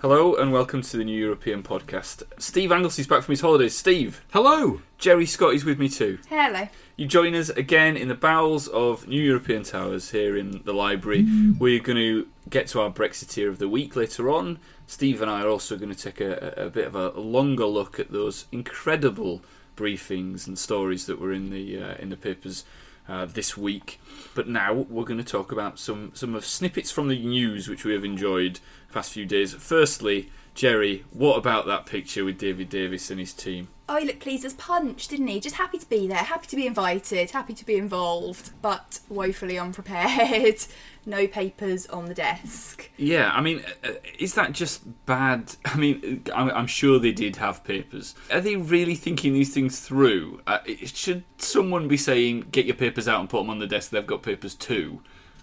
Hello and welcome to the New European Podcast. Steve Anglesey's back from his holidays. Steve, Hello. Geri Scott is with me too. Hello. You join us again in the bowels of New European Towers here in the library. We're going to get to our Brexiteer of the week later on. Steve and I are also going to take a, a bit of a longer look at those incredible briefings and stories that were in the uh, in the papers uh, this week. But now we're going to talk about some some of snippets from the news which we have enjoyed the past few days. Firstly, Geri, what about that picture with David Davis and his team? Oh, he looked pleased as punch, didn't he? Just happy to be there, happy to be invited, happy to be involved, but woefully unprepared. no papers on the desk. Yeah, I mean, uh, is that just bad? I mean, I'm, I'm sure they did have papers. Are they really thinking these things through? Uh, should someone be saying, "Get your papers out and put them on the desk"? They've got papers too.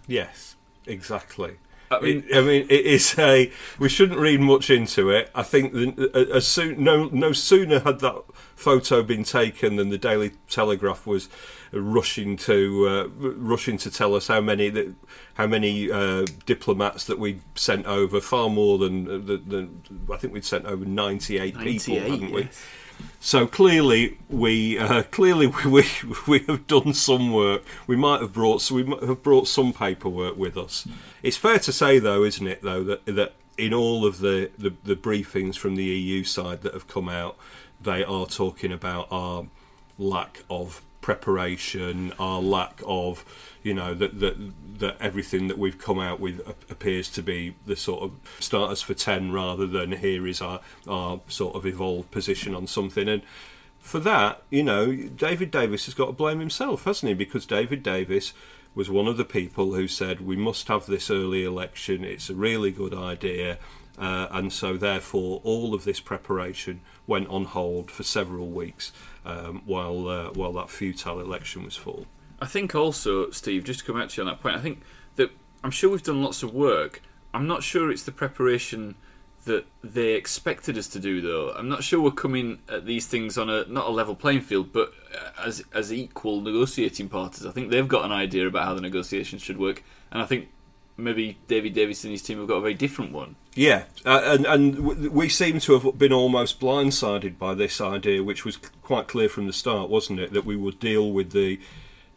Yes, exactly. I mean- It- I mean, it is a. We shouldn't read much into it. I think the, as soon no no sooner had that photo been taken than the Daily Telegraph was rushing to uh, rushing to tell us how many that how many uh, diplomats that we sent over. Far more than, uh, the, the, I think we'd sent over ninety eight people, hadn't we? So clearly, we uh, clearly we, we have done some work. We might have brought so we have brought some paperwork with us. It's fair to say, though, isn't it, though, that that in all of the, the, the briefings from the EU side that have come out, they are talking about our lack of preparation, our lack of, you know, that that that everything that we've come out with appears to be the sort of starters for ten rather than here is our our sort of evolved position on something and. For that, you know, David Davis has got to blame himself, hasn't he? Because David Davis was one of the people who said we must have this early election. It's a really good idea, uh, and so therefore all of this preparation went on hold for several weeks um, while uh, while that futile election was fought. I think also, Steve, just to come back to you on that point, I think that I'm sure we've done lots of work. I'm not sure it's the preparation that they expected us to do, though. I'm not sure we're coming at these things on a not a level playing field, but uh, as as equal negotiating parties. I think they've got an idea about how the negotiations should work, and I think maybe David Davis and his team have got a very different one. Yeah, uh, and and we seem to have been almost blindsided by this idea, which was quite clear from the start, wasn't it? That we would deal with the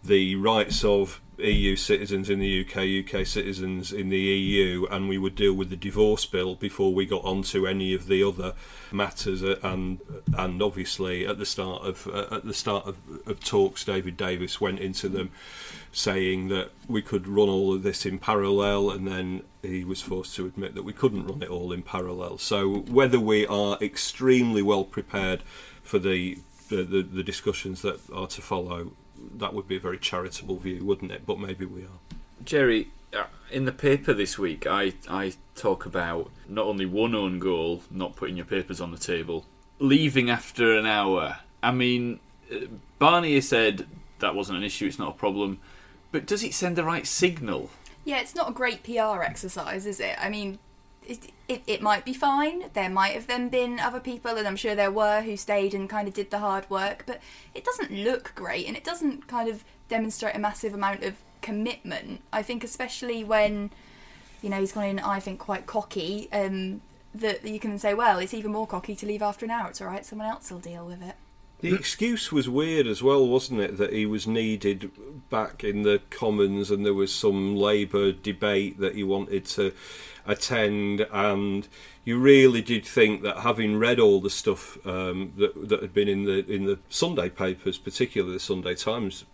the rights of EU citizens in the UK, UK citizens in the EU, and we would deal with the divorce bill before we got onto any of the other matters. uh, And and obviously at the start of uh, at the start of, of talks, David Davis went into them saying that we could run all of this in parallel, and then he was forced to admit that we couldn't run it all in parallel. So whether we are extremely well prepared for the the, the, the discussions that are to follow, that would be a very charitable view, wouldn't it? But maybe we are. Geri, uh, in the paper this week, I, I talk about not only one own goal, not putting your papers on the table, leaving after an hour. I mean, uh, Barnier said that wasn't an issue, it's not a problem, but does it send the right signal? Yeah, it's not a great PR exercise, is it? I mean, it, it, it might be fine. There might have then been other people, and I'm sure there were, who stayed and kind of did the hard work, but it doesn't look great and it doesn't kind of demonstrate a massive amount of commitment. I think, especially when, you know, he's gone in, I think, quite cocky, um, that you can say, well, it's even more cocky to leave after an hour. It's all right, someone else will deal with it. The excuse was weird as well, wasn't it? That he was needed back in the Commons and there was some Labour debate that he wanted to attend, and you really did think that having read all the stuff um, that that had been in the in the Sunday papers, particularly the Sunday Times,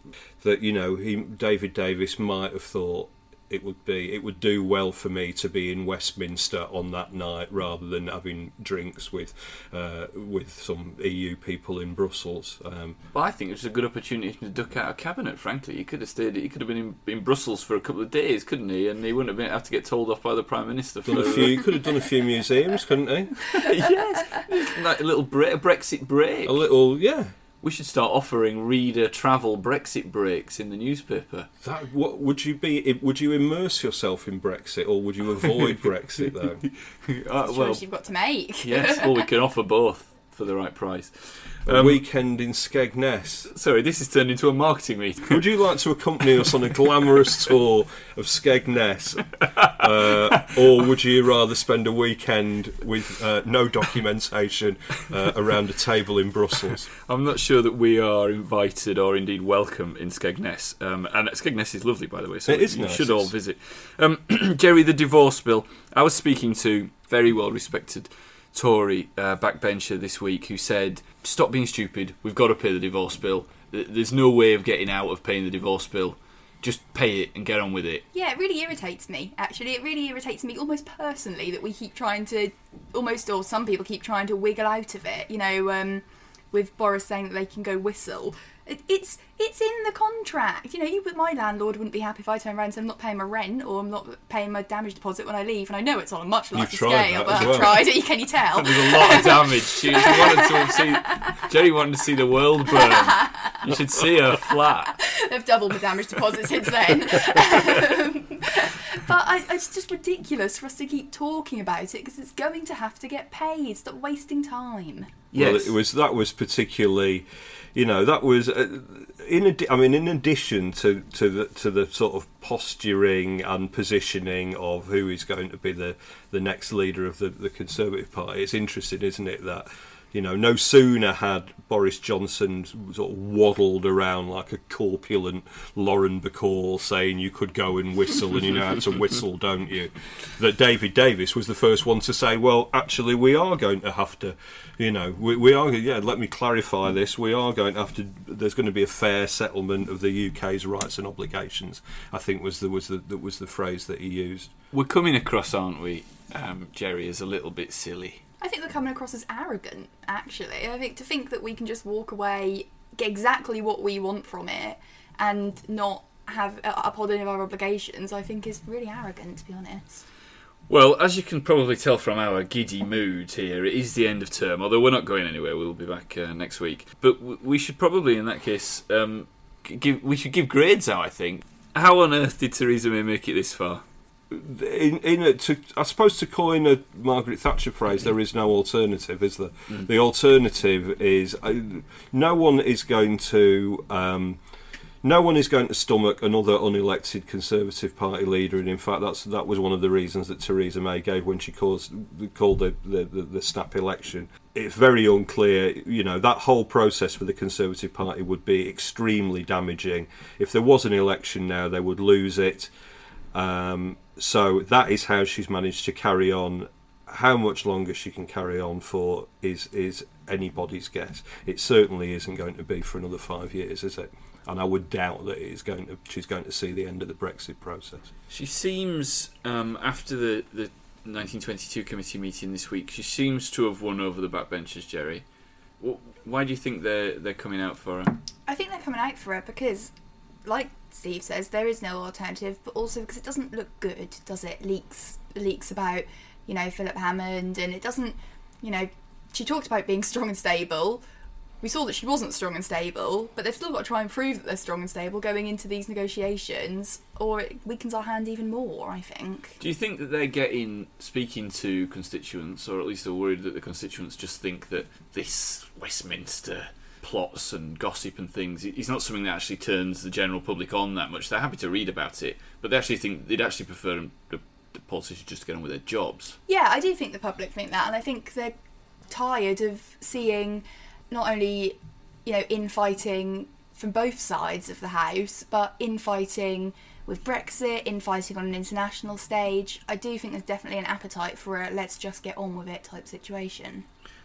that you know he David Davis might have thought it would be it would do well for me to be in Westminster on that night rather than having drinks with uh, with some EU people in Brussels. Um, Well, I think it was a good opportunity to duck out of cabinet. Frankly, he could have stayed. He could have been in, in Brussels for a couple of days, couldn't he? And he wouldn't have been have to get told off by the prime minister. For, done a few, he could have done a few museums, couldn't he? yes, like a little bre- a Brexit break. A little, yeah. We should start offering reader travel Brexit breaks in the newspaper. That what would you be? Would you immerse yourself in Brexit, or would you avoid Brexit though? Uh, Choice well, you've got to make. yes. Well, we can offer both for the right price. A Um, weekend in Skegness. Sorry, this has turned into a marketing meeting. Would you like to accompany us on a glamorous tour of Skegness, uh, or would you rather spend a weekend with uh, no documentation uh, around a table in Brussels? I'm not sure that we are invited or indeed welcome in Skegness. Um, and Skegness is lovely, by the way, so It is you nice, should all visit. Um, Geri, the divorce bill. I was speaking to very well respected Tory uh, backbencher this week who said, "Stop being stupid. We've got to pay the divorce bill. There's no way of getting out of paying the divorce bill. Just pay it and get on with it." Yeah, it really irritates me, actually. It really irritates me almost personally that we keep trying to, almost, or some people keep trying to wiggle out of it. You know, um, with Boris saying that they can go whistle. It, it's it's in the contract. You know, you, my landlord wouldn't be happy if I turn around and said I'm not paying my rent or I'm not paying my damage deposit when I leave. And I know it's on a much larger tried scale, that but as I've well. tried it. Can you tell? There's a lot of damage. She, she wanted to see Geri wanted to see the world burn. You should see her flat. They've doubled the damage deposit since then. but I, it's just ridiculous for us to keep talking about it because it's going to have to get paid. Stop wasting time. Yes. Well, it was that was particularly, you know, that was uh, in. Adi- I mean, in addition to to the to the sort of posturing and positioning of who is going to be the the next leader of the the Conservative Party, it's interesting, isn't it, that. You know, no sooner had Boris Johnson sort of waddled around like a corpulent Lauren Bacall saying you could go and whistle and you know how to whistle, don't you? That David Davis was the first one to say, well, actually, we are going to have to, you know, we, we are, yeah, let me clarify this. We are going to have to, there's going to be a fair settlement of the UK's rights and obligations, I think was the, was the, that was the phrase that he used. We're coming across, aren't we, um, Geri, as a little bit silly. I think we're coming across as arrogant, actually. I think to think that we can just walk away, get exactly what we want from it, and not have uh, uphold any of our obligations, I think is really arrogant, to be honest. Well, as you can probably tell from our giddy mood here, it is the end of term. Although we're not going anywhere, we'll be back uh, next week. But w- we should probably, in that case, um, give we should give grades out. I think. How on earth did Theresa May make it this far? In, in a, to, I suppose to coin a Margaret Thatcher phrase, there is no alternative, is there? The alternative is uh, no one is going to. Um, no one is going to stomach another unelected Conservative Party leader, and in fact, that's that was one of the reasons that Theresa May gave when she caused, called the, the, the, the snap election. It's very unclear, you know, that whole process for the Conservative Party would be extremely damaging. If there was an election now, they would lose it. Um, so that is how she's managed to carry on. How much longer she can carry on for is is anybody's guess. It certainly isn't going to be for another five years, is it? And I would doubt that it is going to. She's going to see the end of the Brexit process. She seems, um, after the, the 1922 committee meeting this week, she seems to have won over the backbenchers, Geri. Why do you think they're they're coming out for her? I think they're coming out for her because, like Steve says, there is no alternative, but also because it doesn't look good, does it? Leaks leaks about, you know, Philip Hammond, and it doesn't, you know, she talked about being strong and stable. We saw that she wasn't strong and stable, but they've still got to try and prove that they're strong and stable going into these negotiations, or it weakens our hand even more. I think. Do you think that they're getting speaking to constituents, or at least are worried that the constituents just think that this Westminster plots and gossip and things. It's not something that actually turns the general public on that much? They're happy to read about it, but they actually think they'd actually prefer the, the politicians just get on with their jobs. Yeah, I do think the public think that, and I think they're tired of seeing not only you know, infighting from both sides of the house, but infighting with Brexit, infighting on an international stage. I do think there's definitely an appetite for a let's just get on with it type situation.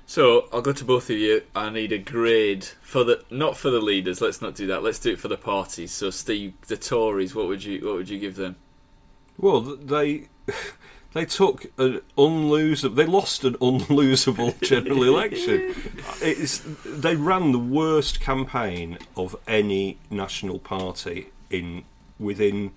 So I'll go to both of you. I need a grade for the not for the leaders. Let's not do that. Let's do it for the parties. So Steve, the Tories, what would you what would you give them? Well, they they took an unlosable. They lost an unlosable general election. It's they ran the worst campaign of any national party in within.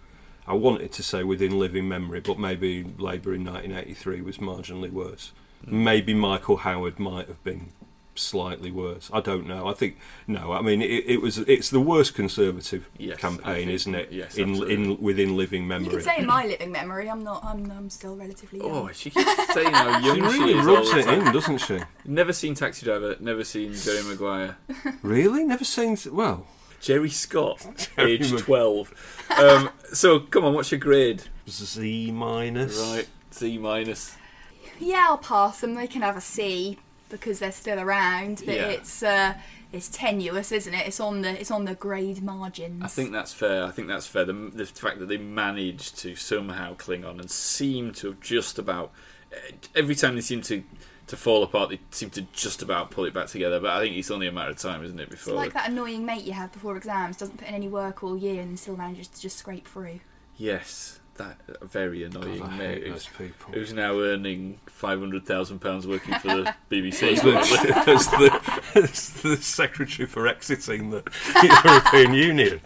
I wanted to say within living memory, but maybe Labour in 1983 was marginally worse. Maybe Michael Howard might have been slightly worse. I don't know. I think no. I mean, it, it was. It's the worst Conservative Yes, campaign, think- isn't it? yes, in absolutely. in within living You memory. could say in my living memory, I'm not. I'm, I'm still relatively young. Oh, she keeps saying how young She she, really is. rubs all the it time. in, doesn't she? Never seen Taxi Driver. Never seen Jerry Maguire. Really? Never seen. Well, Geri Scott, Jerry age Mag- twelve. Um, so come on, what's your grade? Z minus. Right, C minus. Yeah, I'll pass them. They can have a C because they're still around. But Yeah. it's uh, it's tenuous, isn't it? It's on the it's on the grade margins. I think that's fair. I think that's fair. The, the fact that they managed to somehow cling on and seem to have just about every time they seem to to fall apart, they seem to just about pull it back together. But I think it's only a matter of time, isn't it? It's Before like that annoying mate you have before exams, doesn't put in any work all year and still manages to just scrape through. yes, that very annoying God, I mate who's, those people. who's now earning five hundred thousand pounds working for the BBC. As the, as, the, as the secretary for exiting the European Union.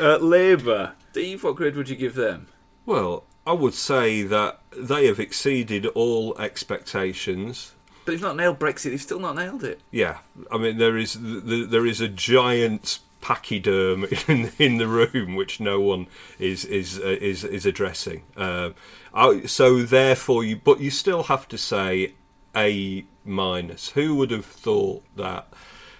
uh, Labour, Steve, what grade would you give them? Well, I would say that they have exceeded all expectations. But they've not nailed Brexit. They've still not nailed it. Yeah, I mean there is there is a giant pachyderm in, in the room which no one is is uh, is is addressing. Uh, so therefore, you but you still have to say a minus. Who would have thought that?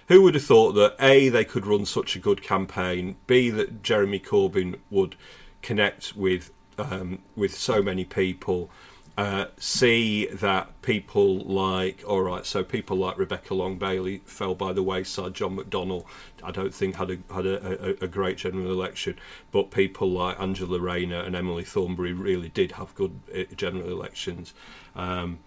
Who would have thought that a they could run such a good campaign? B that Jeremy Corbyn would connect with um, with so many people. Uh, see that people like, all right, so people like Rebecca Long-Bailey fell by the wayside. John McDonnell, I don't think had a had a, a, a great general election, but people like Angela Rayner and Emily Thornberry really did have good uh, general elections. Um,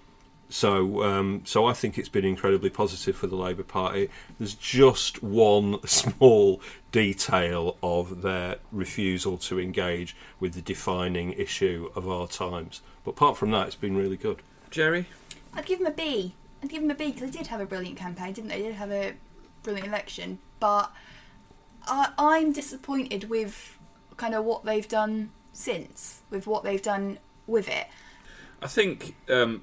so, um, so I think it's been incredibly positive for the Labour Party. There's just one small detail of their refusal to engage with the defining issue of our times. But apart from that, it's been really good. Geri, I'd give them a B. I'd give them a B because they did have a brilliant campaign, didn't they? They did have a brilliant election, but I, I'm disappointed with kind of what they've done since, with what they've done with it. I think um,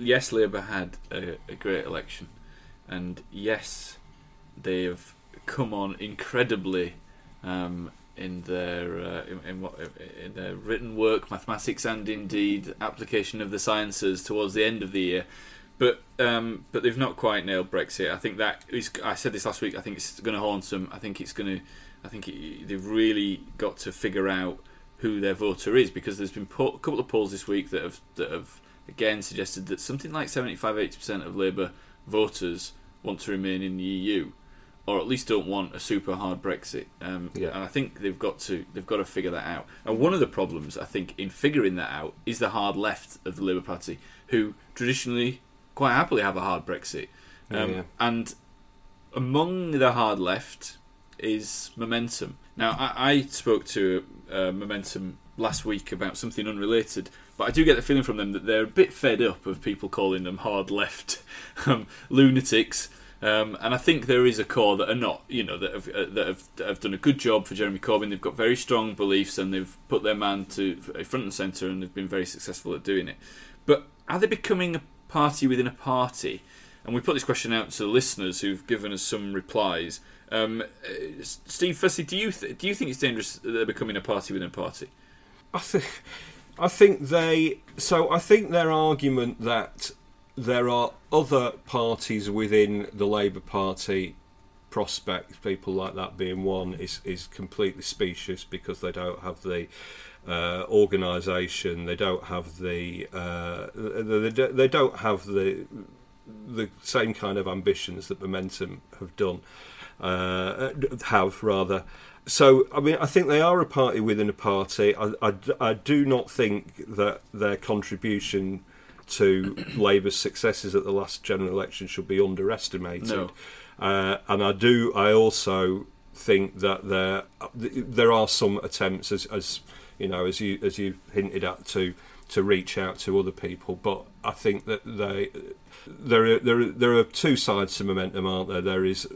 yes, Labour had a, a great election, and yes, they have come on incredibly um, in their uh, in, in, what, in their written work, mathematics, and indeed application of the sciences towards the end of the year. But um, but they've not quite nailed Brexit. I think that is. I said this last week. I think it's going to haunt them. I think it's going to. I think it, they've really got to figure out who their voter is because there's been po- a couple of polls this week that have that have again suggested that something like 75 80 percent of Labour voters want to remain in the EU, or at least don't want a super hard Brexit. Um, Yeah. And I think they've got to they've got to figure that out. And one of the problems I think in figuring that out is the hard left of the Labour Party, who traditionally quite happily have a hard Brexit. Um, Yeah. And among the hard left is Momentum. Now, I, I spoke to uh, Momentum last week about something unrelated, but I do get the feeling from them that they're a bit fed up of people calling them hard left um, lunatics. Um, and I think there is a core that are not, you know, that have, uh, that have have done a good job for Jeremy Corbyn. They've got very strong beliefs and they've put their man to front and centre and they've been very successful at doing it. But are they becoming a party within a party? And we put this question out to the listeners who've given us some replies. Um, uh, Steve, firstly, do you th- do you think it's dangerous that they're becoming a party within a party? I think, I think they. So I think their argument that there are other parties within the Labour Party prospect, people like that being one, is is completely specious because they don't have the uh, organisation, they don't have the, uh, they, they they don't have the the same kind of ambitions that Momentum have done. Uh, have rather. So, I mean, I think they are a party within a party. I, I, I do not think that their contribution to Labour's successes at the last general election should be underestimated. No. Uh, and I do. I also think that there there are some attempts, as, as you know, as you as you hinted at, to to reach out to other people. But I think that they there are, there are, there are two sides to momentum, aren't there? There is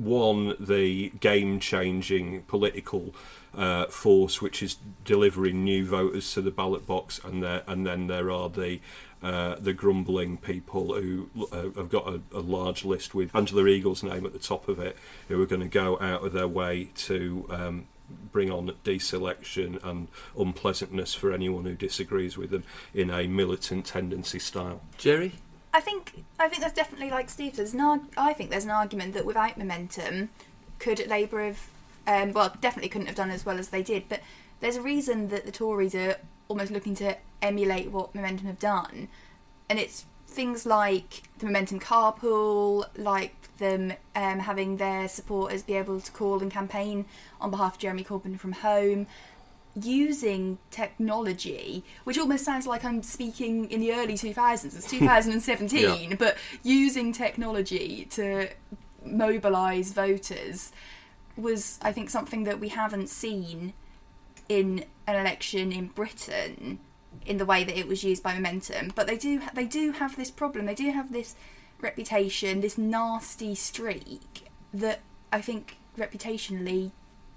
one the game changing political uh, force which is delivering new voters to the ballot box, and there and then there are the uh, the grumbling people who uh, have got a, a, large list with Angela Eagle's name at the top of it, who are going to go out of their way to um, bring on deselection and unpleasantness for anyone who disagrees with them in a militant tendency style. Geri? I think I think that's definitely like Steve says. No, I think there's an argument that without momentum, could Labour have, um, well, definitely couldn't have done as well as they did. But there's a reason that the Tories are almost looking to emulate what Momentum have done, and it's things like the Momentum carpool, like them um, having their supporters be able to call and campaign on behalf of Jeremy Corbyn from home using technology, which almost sounds like I'm speaking in the early 2000s, it's 2017, yeah. but using technology to mobilise voters was, I think, something that we haven't seen in an election in Britain in the way that it was used by Momentum. But they do they do have this problem. They do have this reputation, this nasty streak that I think reputationally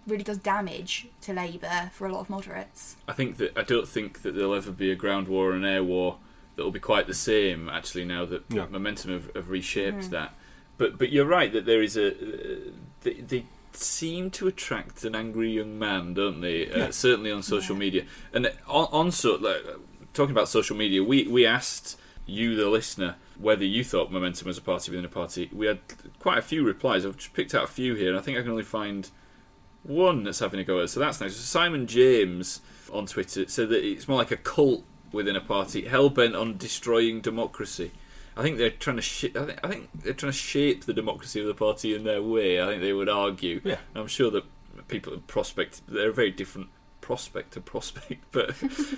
really does damage to Labour for a lot of moderates. I think that I don't think that there'll ever be a ground war or an air war that will be quite the same. Actually, now that yeah. momentum have, have reshaped mm. that, but but you're right that there is a uh, they, they, seem to attract an angry young man, don't they? Uh, yeah. Uh, certainly on social yeah. media, and on, on so like, talking about social media, we we asked you, the listener, whether you thought momentum was a party within a party. We had quite a few replies. I've just picked out a few here, and I think I can only find one that's having a go at. So that's nice. So Simon James on Twitter said that it's more like a cult within a party, hell bent on destroying democracy. I think they're trying to. Sh- I, think, I think they're trying to shape the democracy of the party in their way. I think they would argue. Yeah. I'm sure that people prospect they're a very different prospect to prospect, but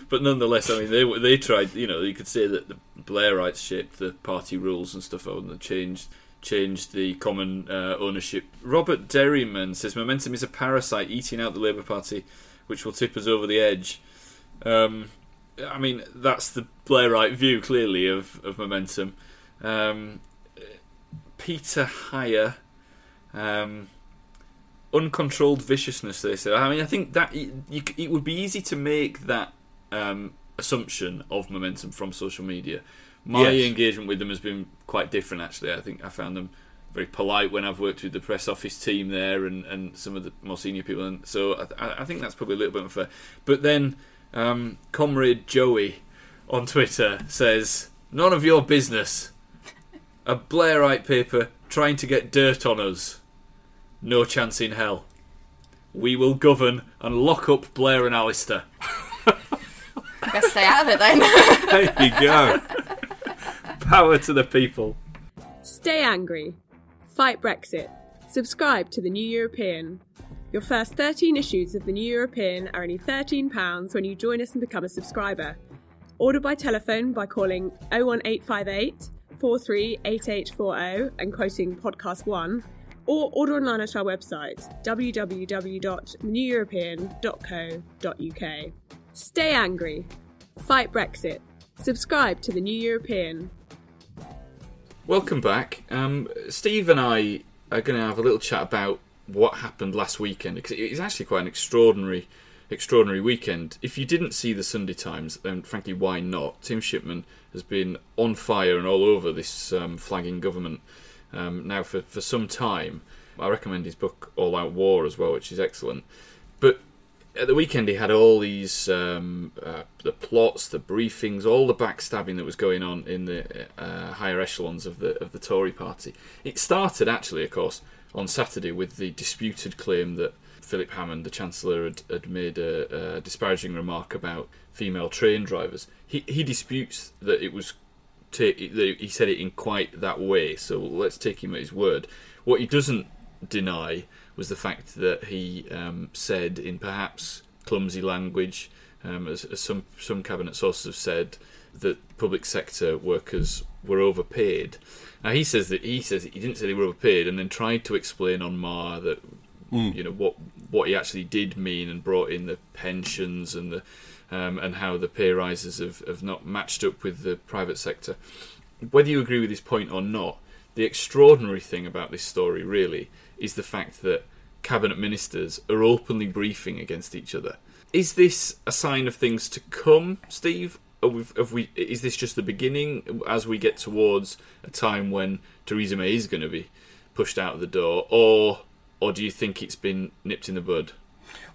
but nonetheless, I mean they they tried. You know, you could say that the Blairites shaped the party rules and stuff and changed changed the common uh, ownership. Robert Derryman says momentum is a parasite eating out the Labour Party, which will tip us over the edge. Um, I mean, that's the Blairite view, clearly, of, of momentum. Um, Peter Heyer, um, uncontrolled viciousness. They said. I mean, I think that you, it would be easy to make that um, assumption of momentum from social media. My yes. engagement with them has been quite different, actually. I think I found them very polite when I've worked with the press office team there and, and some of the more senior people, and so I, I think that's probably a little bit unfair. But then, um, comrade Joey on Twitter says, "None of your business." A Blairite paper trying to get dirt on us. No chance in hell. We will govern and lock up Blair and Alastair. Best stay out of it then. there you go. Power to the people. Stay angry. Fight Brexit. Subscribe to The New European. Your first 13 issues of The New European are only £13 when you join us and become a subscriber. Order by telephone by calling 01858 438840 and quoting podcast 1 or order online at our website www.theneweuropean.co.uk. Stay angry. Fight Brexit. Subscribe to The New European. Welcome back. Um, Steve and I are going to have a little chat about what happened last weekend because it's actually quite an extraordinary, extraordinary weekend. If you didn't see the Sunday Times, then frankly, why not? Tim Shipman has been on fire and all over this um, flagging government um, now for, for some time. I recommend his book All Out War as well, which is excellent. But at the weekend he had all these um, uh, the plots, the briefings, all the backstabbing that was going on in the uh, higher echelons of the of the Tory party. It started actually, of course, on Saturday with the disputed claim that Philip Hammond, the Chancellor, had, had made a, a, disparaging remark about female train drivers. He he disputes that it was. He said it in quite that way, so let's take him at his word. What he doesn't deny was the fact that he um, said in perhaps clumsy language, um, as, as some some cabinet sources have said, that public sector workers were overpaid. Now he says that he says he didn't say they were overpaid, and then tried to explain on Marr that you know what what he actually did mean, and brought in the pensions and the um, and how the pay rises have, have not matched up with the private sector. Whether you agree with his point or not, the extraordinary thing about this story really is the fact that cabinet ministers are openly briefing against each other. Is this a sign of things to come, Steve? Have we, is this just the beginning as we get towards a time when Theresa May is going to be pushed out of the door, or or do you think it's been nipped in the bud?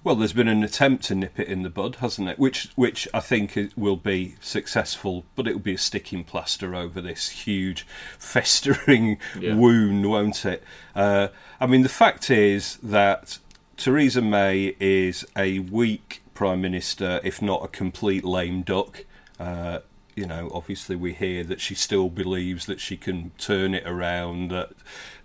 Well, there's been an attempt to nip it in the bud, hasn't it? Which, which I think will be successful, but it will be a sticking plaster over this huge, festering Yeah. wound, won't it? Uh, I mean, the fact is that Theresa May is a weak prime minister, if not a complete lame duck. Uh, you know, obviously we hear that she still believes that she can turn it around. That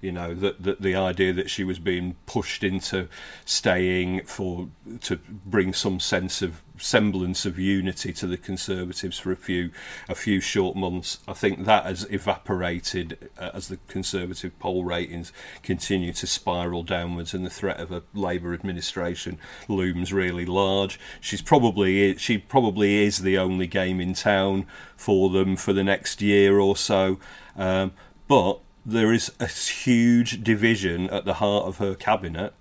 you know that, that the idea that she was being pushed into staying for to bring some sense of semblance of unity to the Conservatives for a few a few short months. I think that has evaporated uh, as the Conservative poll ratings continue to spiral downwards, and the threat of a Labour administration looms really large. She's probably she probably is the only game in town for them for the next year or so, um, but there is a huge division at the heart of her cabinet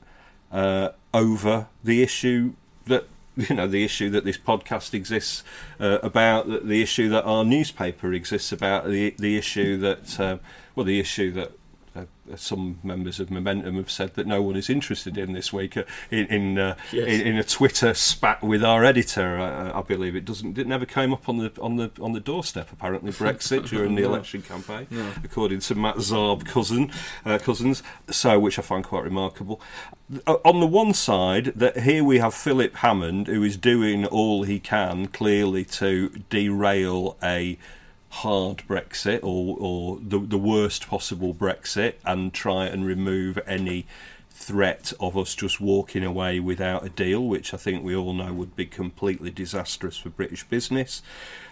uh, over the issue that you know the issue that this podcast exists uh, about, the issue that our newspaper exists about, the the issue that um, well the issue that. Uh, some members of Momentum have said that no one is interested in this week uh, in in, uh, Yes. in in a Twitter spat with our editor. Uh, I believe it doesn't. It never came up on the on the on the doorstep. Apparently, Brexit during the election campaign, according to Matt Zarb-Cousin uh, cousins. So, which I find quite remarkable. Uh, on the one side, that here we have Philip Hammond, who is doing all he can clearly to derail a hard Brexit or, or the, the worst possible Brexit and try and remove any threat of us just walking away without a deal, which I think we all know would be completely disastrous for British business.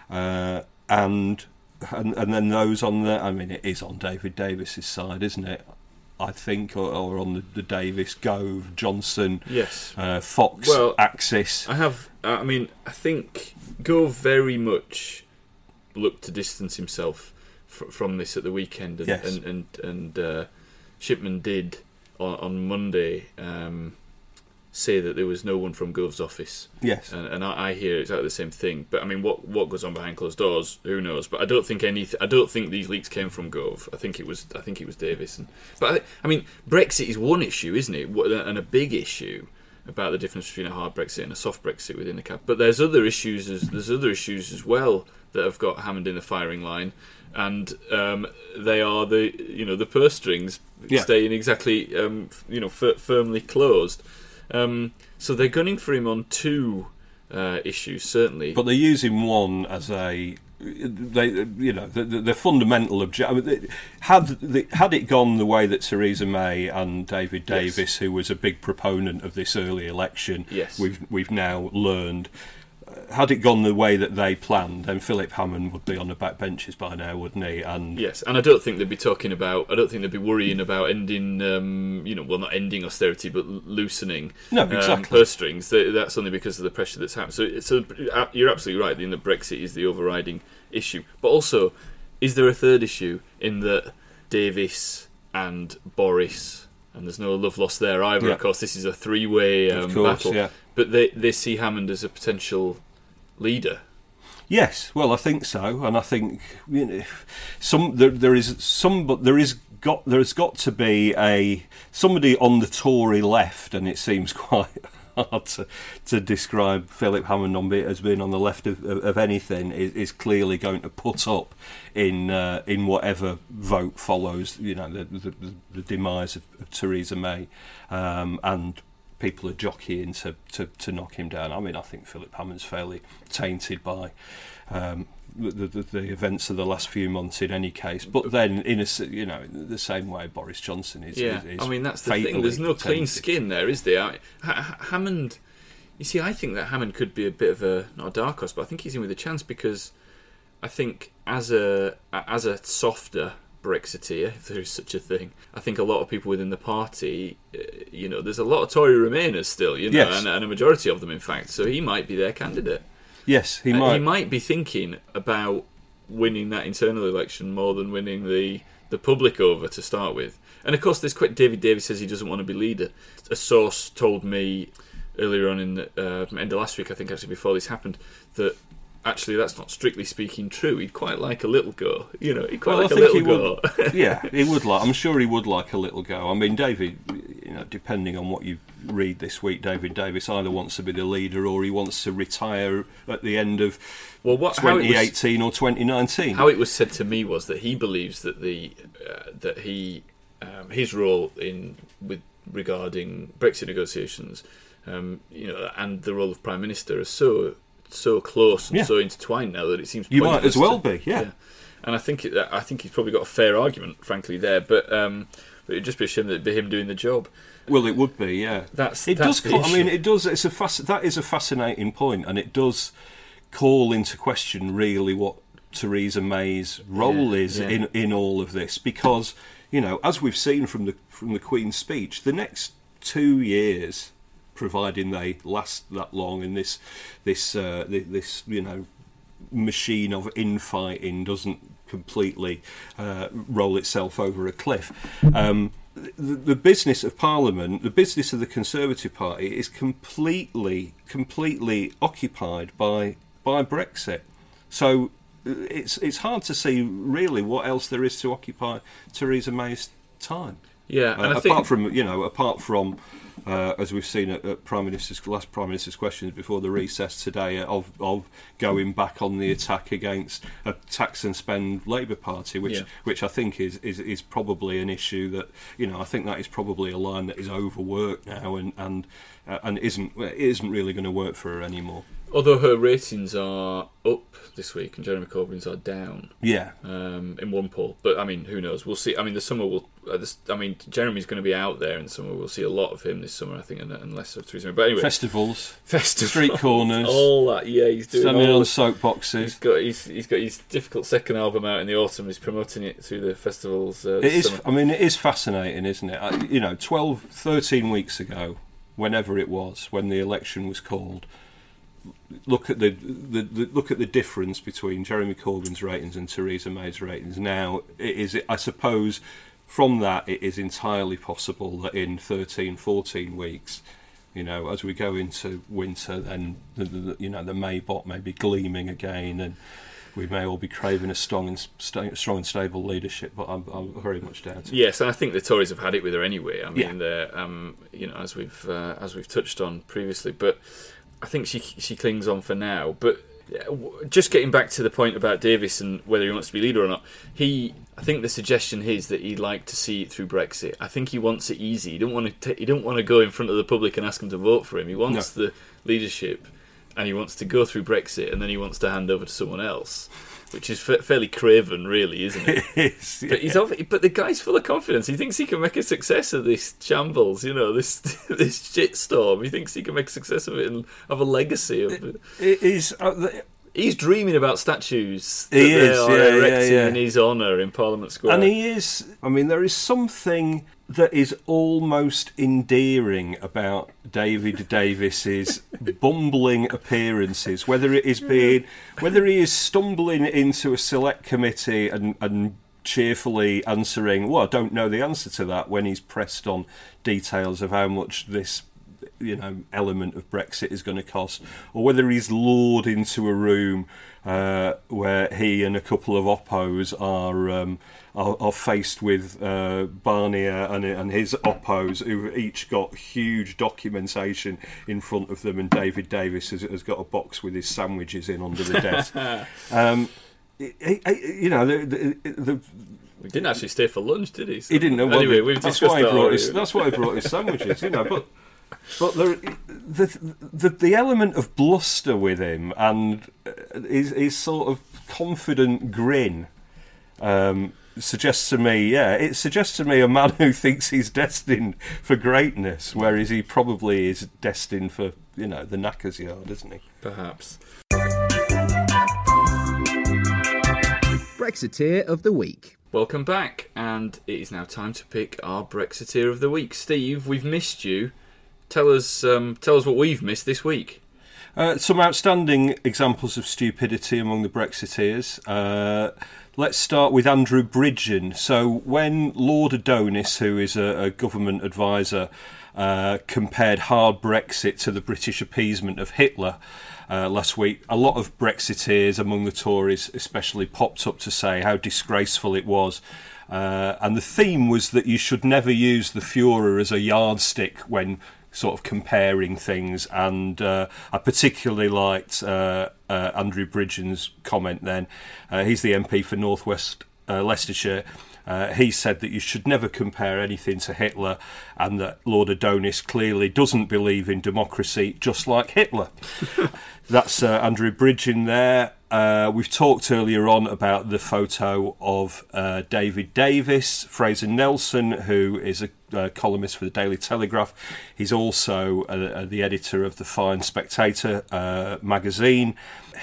Uh, and, and and then those on the, I mean, it is on David Davis's side, isn't it? I think, or, or on the, the Davis, Gove, Johnson, Yes. uh, Fox Well, axis. I have. I mean, I think Gove very much looked to distance himself fr- from this at the weekend, and Yes. and and, and uh, Shipman did on, on Monday um, say that there was no one from Gove's office. Yes. and, and I, I hear exactly the same thing. But I mean, what what goes on behind closed doors? Who knows? But I don't think any. I don't think these leaks came from Gove. I think it was. I think it was Davis. And, but I, I mean, Brexit is one issue, isn't it? And a big issue about the difference between a hard Brexit and a soft Brexit within the cap. But there's other issues. As, there's other issues as well that have got Hammond in the firing line, and um, they are the you know the purse strings Yeah. staying exactly um, you know f- firmly closed. Um, so they're gunning for him on two uh, issues, certainly. But they're using one as a they you know the, the, the fundamental object had the, had it gone the way that Theresa May and David Yes. Davis who was a big proponent of this early election Yes. we've we've now learned had it gone the way that they planned then Philip Hammond would be on the back benches by now wouldn't he and Yes, and I don't think they'd be talking about. I don't think they'd be worrying about ending. Um, you know, well, not ending austerity, but loosening. No, um, exactly. purse strings. That's only because of the pressure that's happened. So, so uh, you're absolutely right. In that Brexit is the overriding issue, but also, is there a third issue in that Davis and Boris, and there's no love lost there either. Yeah. Of course, this is a three-way um, course, battle. yeah. But they they see Hammond as a potential leader. Yes, well, I think so, and I think you know, some there, there is some, but there is got there has got to be a somebody on the Tory left, and it seems quite hard to, to describe Philip Hammond on as being on the left of, of, of anything is, is clearly going to put up in uh, in whatever vote follows. You know, the the, the, the demise of, of Theresa May um, and people are jockeying to, to, to knock him down. I mean, I think Philip Hammond's fairly tainted by um, the, the, the events of the last few months in any case. But then, in a you know, the same way Boris Johnson is. Yeah, is, is I mean that's the thing. There's no clean skin there, is there? I, Ha- Ha- Hammond. You see, I think that Hammond could be a bit of a not a dark horse, but I think he's in with a chance because I think as a as a softer Brexiteer, if there is such a thing, I think a lot of people within the party, uh, you know, there's a lot of Tory Remainers still, you know, Yes. and, and a majority of them, in fact. So he might be their candidate. Yes, he Uh, might. he might be thinking about winning that internal election more than winning the the public over to start with. And of course, this quick David Davis says he doesn't want to be leader. A source told me earlier on in the uh, end of last week, I think actually before this happened, that actually that's not strictly speaking true. He'd quite like a little go. You know, he'd quite Well, like I a little go. would. yeah, he would like. I'm sure he would like a little go. I mean, David. You know, depending on what you read this week, David Davis either wants to be the leader or he wants to retire at the end of Well, what how it was- 2018 or 2019. How it was said to me was that he believes that the uh, that he um, his role in with regarding Brexit negotiations, um, you know, and the role of prime minister is so so close and Yeah. so intertwined now that it seems You might as well to- be, yeah. And I think it, I think he's probably got a fair argument, frankly, there. But um, but it'd just be a shame that it'd be him doing the job. Well, it would be, yeah. That's- it that's does. I mean, it does. It's a fasc- that is a fascinating point, and it does call into question really what Theresa May's role Yeah, is yeah. in in all of this, because you know, as we've seen from the from the Queen's speech, the next two years, providing they last that long, and this this uh, this you know machine of infighting doesn't completely uh, roll itself over a cliff. Um, the, the business of Parliament, the business of the Conservative Party, is completely, completely occupied by by Brexit. So uh, it's it's hard to see really what else there is to occupy Theresa May's time. Yeah, Uh, I apart think from you know, apart from uh, as we've seen at, at Prime Minister's last Prime Minister's questions before the recess today, uh, of of going back on the attack against a tax and spend Labour Party, which Yeah. which I think is, is is probably an issue that you know I think that is probably a line that is overworked now and and uh, and isn't isn't really going to work for her anymore. Although her ratings are up this week and Jeremy Corbyn's are down. Yeah, um, in one poll. But I mean, who knows? We'll see. I mean, the summer will. Uh, this, I mean, Jeremy's going to be out there in the summer. We'll see a lot of him this summer, I think, and, and of Theresa May. But anyway, festivals, festivals, street corners, all that. Yeah, he's doing standing all. on He's soapboxes. got he's, he's got his difficult second album out in the autumn. He's promoting it through the festivals. Uh, It is. summer. I mean, it is fascinating, isn't it? I, you know, 12, 13 weeks ago, whenever it was, when the election was called, look at the, the, the look at the difference between Jeremy Corbyn's ratings and Theresa May's ratings. Now, it is. I suppose from that, it is entirely possible that in 13, 14 weeks. You know, as we go into winter, then the, the, you know the Maybot may be gleaming again, and we may all be craving a strong and sta- strong and stable leadership. But I'm, I'm very much doubting. Yes, and I think the Tories have had it with her anyway. I mean, Yeah. they're, um, you know, as we've uh, as we've touched on previously, but I think she she clings on for now. But just getting back to the point about Davis and whether he wants to be leader or not, he. I think the suggestion is that he'd like to see it through Brexit. I think he wants it easy. He don't want to. T- he don't want to go in front of the public and ask them to vote for him. He wants the leadership, and he wants to go through Brexit, and then he wants to hand over to someone else, which is fa- fairly craven, really, isn't it? It's- But he's obvi- but the guy's full of confidence. He thinks he can make a success of this shambles, you know, this this shitstorm. He thinks he can make a success of it and have a legacy of it. it is. Uh, the, He's dreaming about statues that He they are yeah, yeah, erecting yeah. in his honour in Parliament Square. and he is. I mean, there is something that is almost endearing about David Davis's bumbling appearances. Whether it is being, whether he is stumbling into a select committee and and cheerfully answering, "Well, I don't know the answer to that," when he's pressed on details of how much this you know element of Brexit is going to cost, or whether he's lured into a room uh, where he and a couple of oppos are um, are, are faced with uh, Barnier and, and his oppos, who each got huge documentation in front of them, and David Davis has, has got a box with his sandwiches in under the desk. um, you know, the, the, the, he didn't actually stay for lunch, did he? So- he didn't know. Anyway, we've that's discussed why he that brought his, That's why he brought his sandwiches. You know, but But the, the the the element of bluster with him and uh, his, his sort of confident grin um, suggests to me, yeah, it suggests to me a man who thinks he's destined for greatness, whereas he probably is destined for you know the knackers yard, isn't he? Perhaps. Brexiteer of the Week. Welcome back, and it is now time to pick our Brexiteer of the week. Steve, we've missed you. Tell us, um, tell us what we've missed this week. Uh, some outstanding examples of stupidity among the Brexiteers. Uh, let's start with Andrew Bridgen. So, when Lord Adonis, who is a, a government advisor, uh, compared hard Brexit to the British appeasement of Hitler, uh, last week, a lot of Brexiteers among the Tories, especially, popped up to say how disgraceful it was. Uh, and the theme was that you should never use the Fuhrer as a yardstick when sort of comparing things. And uh, I particularly liked uh, uh, Andrew Bridgen's comment then. Uh, he's the MP for Northwest Leicestershire. Uh, he said that you should never compare anything to Hitler and that Lord Adonis clearly doesn't believe in democracy, just like Hitler. That's uh, Andrew Bridgen there. Uh, we've talked earlier on about the photo of uh, David Davis, Fraser Nelson, who is a uh, columnist for the Daily Telegraph. He's also uh, the editor of the Fine Spectator uh, magazine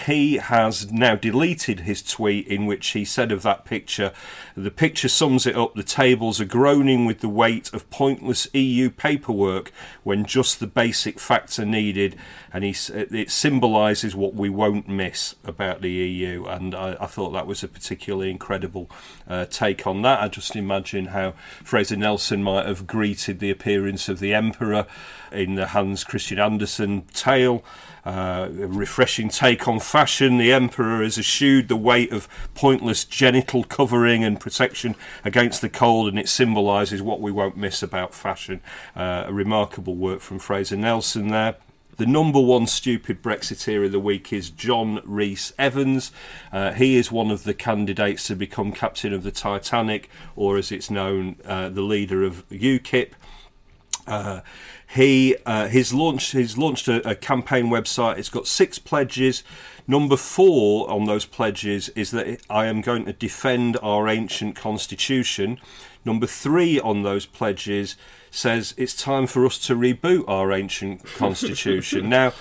he has now deleted his tweet in which he said of that picture, the picture sums it up. The tables are groaning with the weight of pointless EU paperwork when just the basic facts are needed, and he, it symbolises what we won't miss about the EU. And I, I thought that was a particularly incredible uh, take on that. I just imagine how Fraser Nelson might have greeted the appearance of the Emperor in the Hans Christian Andersen tale. Uh, a refreshing take on fashion. The Emperor has eschewed the weight of pointless genital covering and protection against the cold, and it symbolises what we won't miss about fashion. Uh, a remarkable work from Fraser Nelson there. The number one stupid Brexiteer of the week is John Rees-Evans. Uh, he is one of the candidates to become captain of the Titanic, or as it's known, uh, the leader of UKIP. Uh, he uh, he's launched he's launched a, a, campaign website. It's got six pledges. Number four on those pledges is that I am going to defend our ancient constitution. Number three on those pledges says it's time for us to reboot our ancient constitution. now,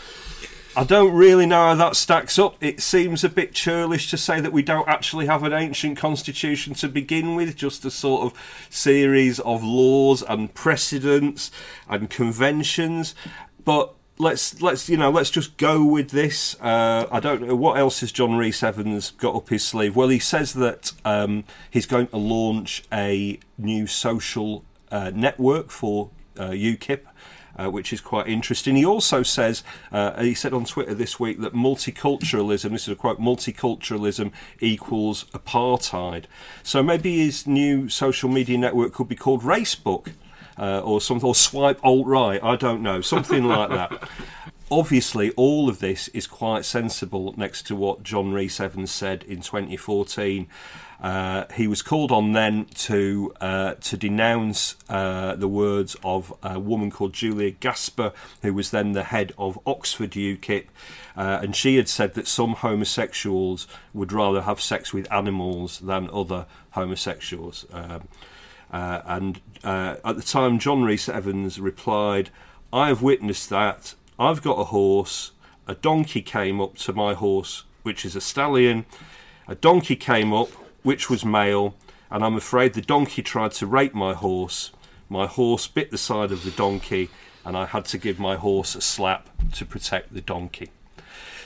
I don't really know how that stacks up. It seems a bit churlish to say that we don't actually have an ancient constitution to begin with, just a sort of series of laws and precedents and conventions. But let's let's you know let's just go with this. Uh, I don't know what else has John Rees-Evans got up his sleeve. Well, he says that um, he's going to launch a new social network for uh, UKIP uh, which is quite interesting. He also says, uh, he said on Twitter this week that multiculturalism, this is a quote, multiculturalism equals apartheid. So maybe his new social media network could be called Racebook. Uh, or something, or swipe alt right. I don't know, something like that. Obviously, all of this is quite sensible next to what John Rees-Evans said in 2014 uh, he was called on then to uh, to denounce uh, the words of a woman called Julia Gasper, who was then the head of Oxford UKIP, uh, and she had said that some homosexuals would rather have sex with animals than other homosexuals. Um, uh, and uh, at the time, John Rees-Evans replied, "I have witnessed that. I've got a horse. A donkey came up to my horse, which is a stallion." A donkey came up, which was male, and I'm afraid the donkey tried to rape my horse. My horse bit the side of the donkey, and I had to give my horse a slap to protect the donkey.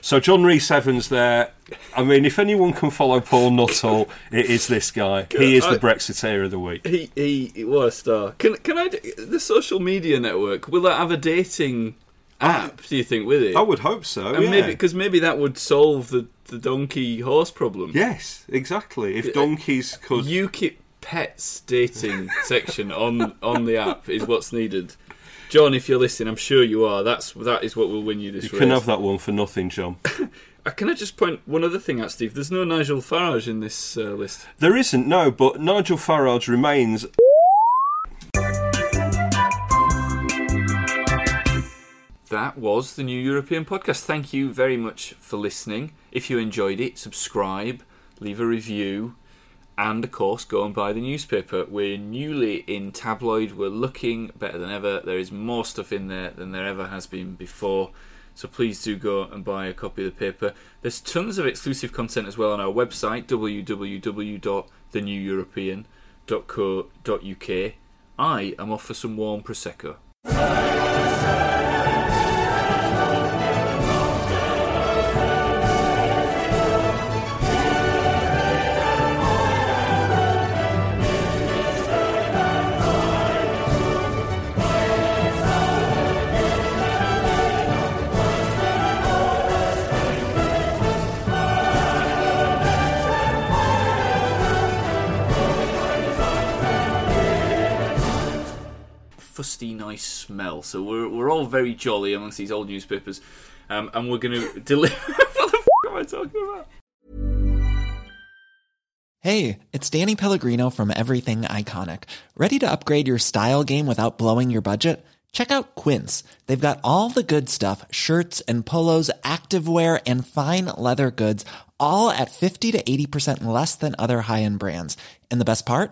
So John Rees-Evans there. I mean, if anyone can follow Paul Nuttall, it is this guy. He is the Brexiteer of the week. He he what a star. Can can I the social media network? Will that have a dating app? Do you think with it? I would hope so. And yeah. maybe because maybe that would solve the the donkey horse problem. Yes, exactly. If donkeys could UKIP pets dating section on on the app is what's needed. John, if you're listening, I'm sure you are. That's that is what will win you this. You race. can have that one for nothing, John. Uh, can I just point one other thing out, Steve? There's no Nigel Farage in this uh, list. There isn't, no, but Nigel Farage remains that was the New European Podcast. Thank you very much for listening. If you enjoyed it, subscribe, leave a review, and of course, go and buy the newspaper. We're newly in tabloid, we're looking better than ever. There is more stuff in there than there ever has been before. So please do go and buy a copy of the paper. There's tons of exclusive content as well on our website, www.theneweuropean.co.uk. I am off for some warm Prosecco. Fusty, nice smell. So we're, we're all very jolly amongst these old newspapers, um, and we're going to deliver. what the f- am I talking about? Hey, it's Danny Pellegrino from Everything Iconic. Ready to upgrade your style game without blowing your budget? Check out Quince. They've got all the good stuff shirts and polos, activewear, and fine leather goods, all at 50 to 80% less than other high end brands. And the best part?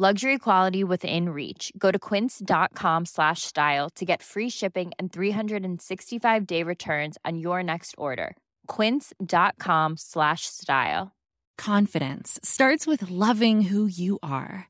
Luxury quality within reach. Go to quince.com slash style to get free shipping and 365 day returns on your next order. Quince.com slash style. Confidence starts with loving who you are.